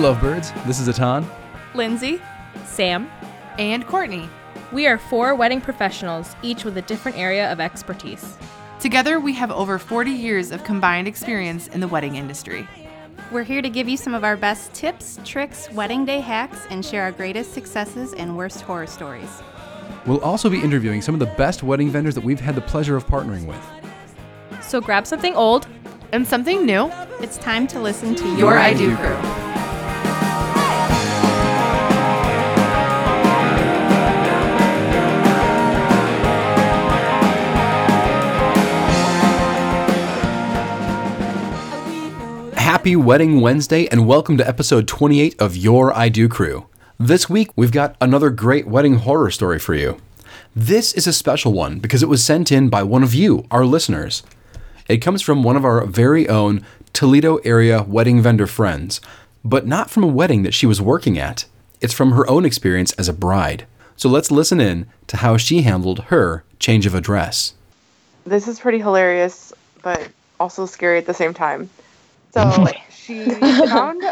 lovebirds. This is Atan. Lindsay, Sam, and Courtney. We are four wedding professionals, each with a different area of expertise. Together, we have over 40 years of combined experience in the wedding industry. We're here to give you some of our best tips, tricks, wedding day hacks, and share our greatest successes and worst horror stories. We'll also be interviewing some of the best wedding vendors that we've had the pleasure of partnering with. So grab something old and something new. It's time to listen to Your, Your I Do crew. Happy Wedding Wednesday and welcome to episode 28 of Your I Do Crew. This week we've got another great wedding horror story for you. This is a special one because it was sent in by one of you, our listeners. It comes from one of our very own Toledo area wedding vendor friends, but not from a wedding that she was working at. It's from her own experience as a bride. So let's listen in to how she handled her change of address. This is pretty hilarious, but also scary at the same time. So she found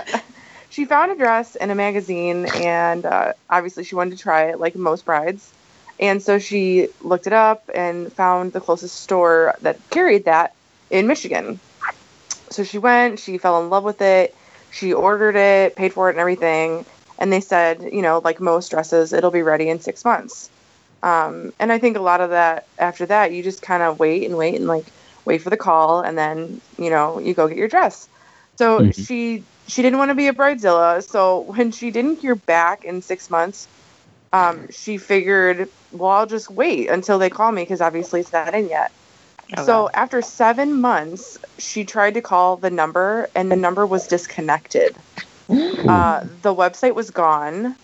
she found a dress in a magazine, and uh, obviously she wanted to try it, like most brides. And so she looked it up and found the closest store that carried that in Michigan. So she went, she fell in love with it, she ordered it, paid for it, and everything. And they said, you know, like most dresses, it'll be ready in six months. Um, and I think a lot of that after that, you just kind of wait and wait and like wait for the call, and then you know you go get your dress. So mm-hmm. she she didn't want to be a bridezilla. So when she didn't hear back in six months, um, she figured, well, I'll just wait until they call me because obviously it's not in yet. Oh, so after seven months, she tried to call the number, and the number was disconnected. Uh, the website was gone,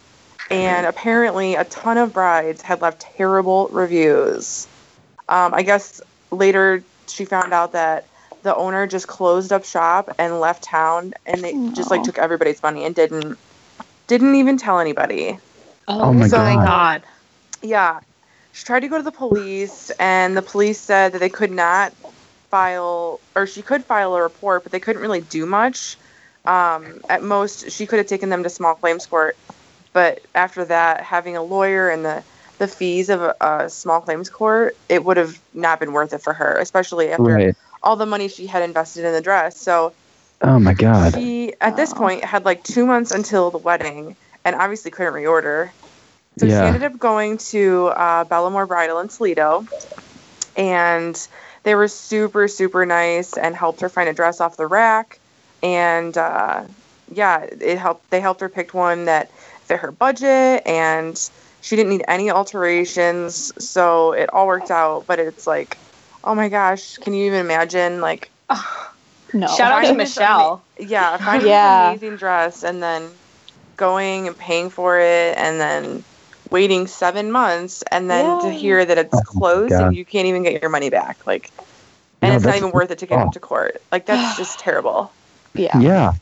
and apparently a ton of brides had left terrible reviews. Um, I guess later she found out that the owner just closed up shop and left town, and they Aww. just like took everybody's money and didn't didn't even tell anybody. Oh, oh my so, god. Yeah. She tried to go to the police, and the police said that they could not file, or she could file a report, but they couldn't really do much. Um, at most, she could have taken them to small claims court, but after that, having a lawyer and the the fees of a, a small claims court, it would have not been worth it for her, especially after right. all the money she had invested in the dress. So, oh my god, she at this point had like two months until the wedding, and obviously couldn't reorder. So yeah. she ended up going to uh, Bellamore Bridal in Toledo, and they were super, super nice and helped her find a dress off the rack. And uh, yeah, it helped. They helped her pick one that fit her budget, and she didn't need any alterations. So it all worked out. But it's like, oh my gosh, can you even imagine? Like, no. Shout out to Michelle. Ama- yeah, finding yeah. an amazing dress and then going and paying for it, and then waiting seven months and then yeah. to hear that it's oh closed and you can't even get your money back. Like, and no, it's not even worth it to get oh. to court. Like, that's just terrible. Yeah. Yeah.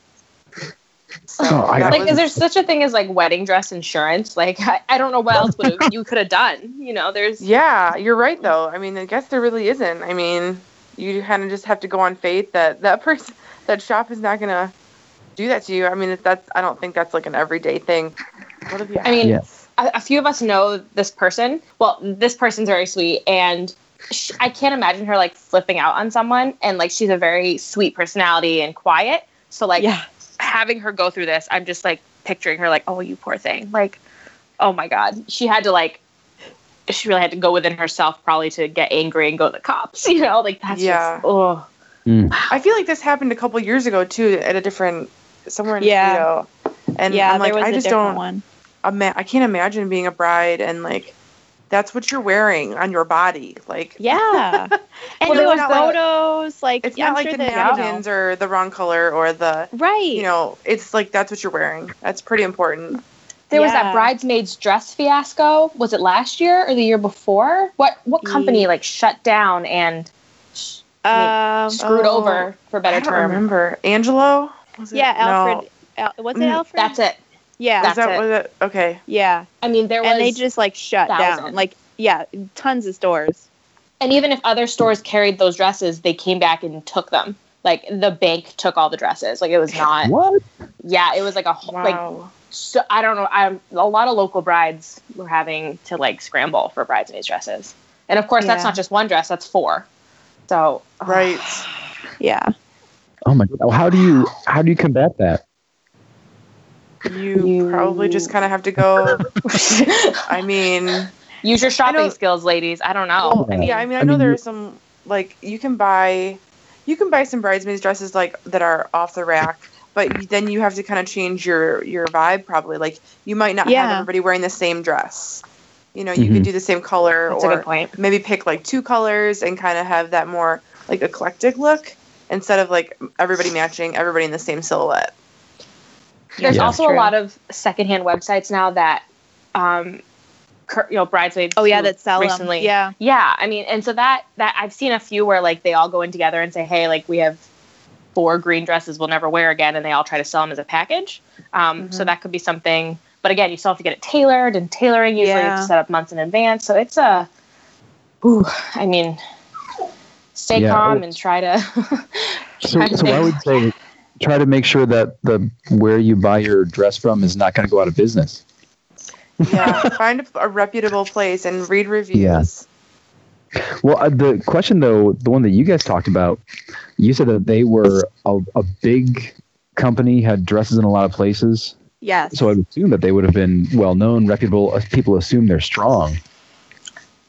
So, oh, like, was, is there such a thing as like wedding dress insurance? Like, I, I don't know what else would you could have done. You know, there's. Yeah, you're right though. I mean, I guess there really isn't. I mean, you kind of just have to go on faith that that person, that shop is not gonna do that to you. I mean, that's I don't think that's like an everyday thing. What have you? I mean, yes a, a few of us know this person. Well, this person's very sweet, and she, I can't imagine her like flipping out on someone. And like, she's a very sweet personality and quiet. So like, yeah. Having her go through this, I'm just like picturing her like, oh, you poor thing. Like, oh my god, she had to like she really had to go within herself probably to get angry and go to the cops. You know, like that's yeah. Just, oh. Mm. I feel like this happened a couple years ago too at a different somewhere in yeah. Toledo. And yeah, I'm like, I just don't. One. Ima- I can't imagine being a bride and like that's what you're wearing on your body. Like yeah, and well, there was photos like, like it's not I'm like sure the napkins or the wrong color or the right. You know, it's like that's what you're wearing. That's pretty important. There yeah. was that bridesmaids dress fiasco. Was it last year or the year before? What what company like shut down and um, screwed oh, over for better I don't term? Remember Angelo? yeah, Alfred. No. Al- was it mm, Alfred? That's it. Yeah. Is that it. what it? Okay. Yeah. I mean, there was. And they just like shut thousand. down. Like, yeah, tons of stores. And even if other stores carried those dresses, they came back and took them. like the bank took all the dresses. Like it was not. What? Yeah, it was like a whole Wow. like so I don't know. I'm a lot of local brides were having to like scramble for bridesmaids dresses, and of course that's not just one dress. That's four. So right. Yeah. Oh my god. How do you how do you combat that? You, You- probably just kind of have to go. I mean, use your shopping know- skills, ladies. I don't know. well, I mean, yeah. I mean, I, I know mean, there are some like you can buy, you can buy some bridesmaids dresses like that are off the rack, but then you have to kind of change your your vibe. Probably like you might not have everybody wearing the same dress. You know, you Mhm. could do the same color that's a or good point. maybe pick like two colors and kind of have that more like eclectic look instead of like everybody matching everybody in the same silhouette. There's Yeah. also a lot of secondhand websites now that, um, cur- you know, bridesmaids. Oh yeah, who that sell 'em. recently. Yeah. Yeah, I mean, and so that that I've seen a few where like they all go in together and say, hey, like we have four green dresses we'll never wear again, and they all try to sell them as a package. Um, So Mhm. that could be something. But again, you still have to get it tailored, and tailoring usually you have to set up months in advance. So it's a, ooh, I mean, stay Yeah, calm and try to. So, try so I would say try to make sure that the where you buy your dress from is not going to go out of business. Yeah, find a, a reputable place and read reviews. Yes. Well, uh, the question though, the one that you guys talked about, you said that they were a, a big company, had dresses in a lot of places. Yes. So I would assume that they would have been well known, reputable. uh, People assume they're strong.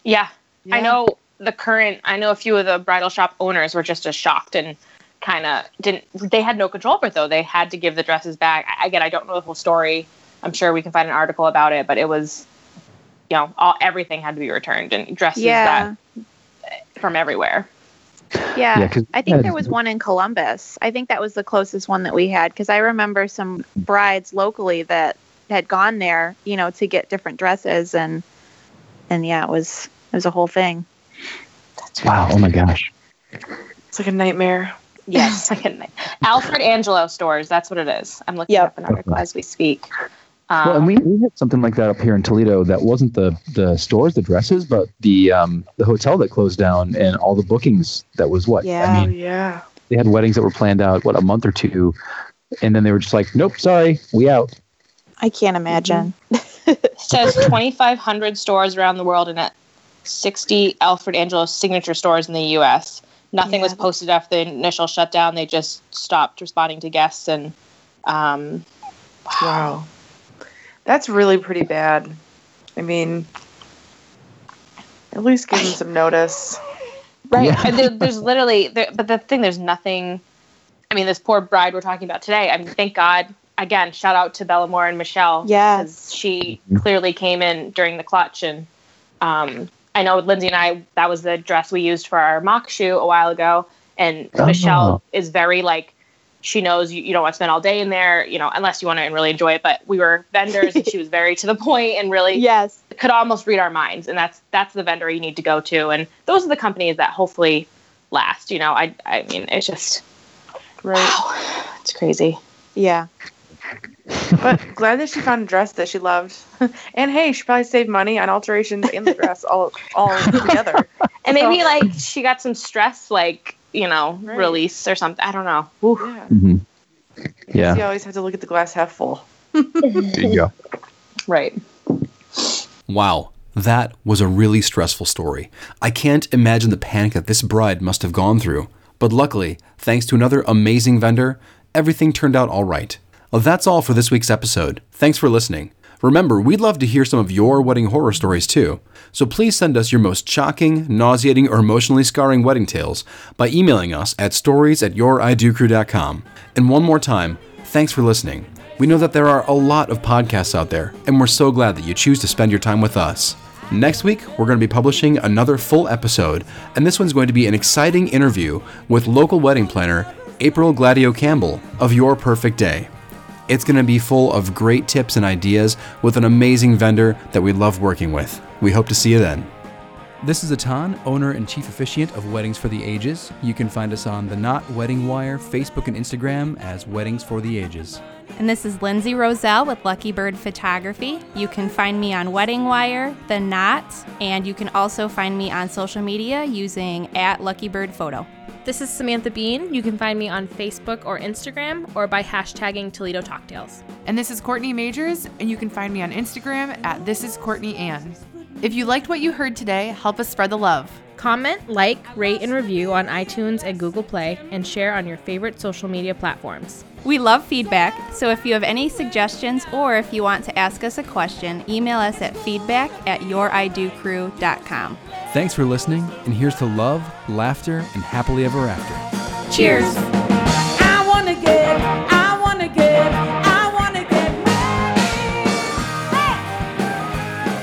yeah, I know the current. I know a few of the bridal shop owners were just as shocked and kind of didn't. They had no control over it though. They had to give the dresses back. I- Again, I don't know the whole story. I'm sure we can find an article about it, but it was, you know, all everything had to be returned and dresses yeah. that from everywhere. Yeah. Yeah, 'cause I think there was one in Columbus. I think that was the closest one that we had because I remember some brides locally that had gone there, you know, to get different dresses and and yeah, it was it was a whole thing. Wow. Oh my gosh. It's like a nightmare. Yes, I can. Alfred Angelo stores. That's what it is. I'm looking Yep. up an article as we speak. Um, Well, and we, we had something like that up here in Toledo. That wasn't the the stores, the dresses, but the um the hotel that closed down and all the bookings. That was what? Yeah. I mean, yeah. they had weddings that were planned out what a month or two, and then they were just like, nope, sorry, we out. I can't imagine. It says 2,500 stores around the world and at 60 Alfred Angelo signature stores in the U.S. Nothing was posted after the initial shutdown. They just stopped responding to guests and. Um, Wow. That's really pretty bad. I mean, at least give them some notice. right. Yeah. And there, there's literally, there, but the thing, there's nothing. I mean, this poor bride we're talking about today. I mean, thank God. Again, shout out to Bellamore and Michelle. Yes. 'cause she clearly came in during the clutch, and um, I know Lindsay and I. That was the dress we used for our mock shoe a while ago, and Oh. Michelle is very like. She knows you, you don't want to spend all day in there, you know, unless you want to really enjoy it. But we were vendors, and she was very to the point and really Yes. could almost read our minds and that's that's the vendor you need to go to and those are the companies that hopefully last you know i i mean it's just Right. wow it's crazy Yeah. But glad that she found a dress that she loved. and hey, she probably saved money on alterations in the dress all all together. and maybe like she got some stress like you know Right. release or something i don't know Woo. Yeah. hmm You Yeah. always have to look at the glass half full. There you go. right Wow, that was a really stressful story. I can't imagine the panic that this bride must have gone through. But luckily, thanks to another amazing vendor, everything turned out all right. Well, that's all for this week's episode. Thanks for listening. Remember, we'd love to hear some of your wedding horror stories too. So please send us your most shocking, nauseating, or emotionally scarring wedding tales by emailing us at stories at youriDoCrew.com. And one more time, thanks for listening. We know that there are a lot of podcasts out there, and we're so glad that you choose to spend your time with us. Next week, we're going to be publishing another full episode, and this one's going to be an exciting interview with local wedding planner April Gladio Campbell of Your Perfect Day. It's going to be full of great tips and ideas with an amazing vendor that we love working with. We hope to see you then. This is Atan, owner and chief officiant of Weddings for the Ages. You can find us on the Knot Wedding Wire, Facebook, and Instagram as Weddings for the Ages. And this is Lindsay Roselle with Lucky Bird Photography. You can find me on Wedding Wire, The Knot, and you can also find me on social media using at Lucky Bird Photo. This is Samantha Bean. You can find me on Facebook or Instagram or by hashtagging Toledo Talktails. And this is Courtney Majors, and you can find me on Instagram at This Is Courtney Ann. If you liked what you heard today, help us spread the love. Comment, like, rate, and review on iTunes and Google Play, and share on your favorite social media platforms. We love feedback, so if you have any suggestions or if you want to ask us a question, email us at feedback at youridocrew.com. Thanks for listening, and here's to love, laughter, and happily ever after. Cheers! I wanna get, I wanna get, I wanna get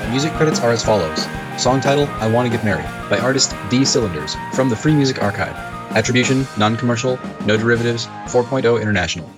married. Music credits are as follows. Song title, I Wanna Get Married, by artist D Cylinders, from the Free Music Archive. Attribution, non-commercial, no derivatives, 4.0 International.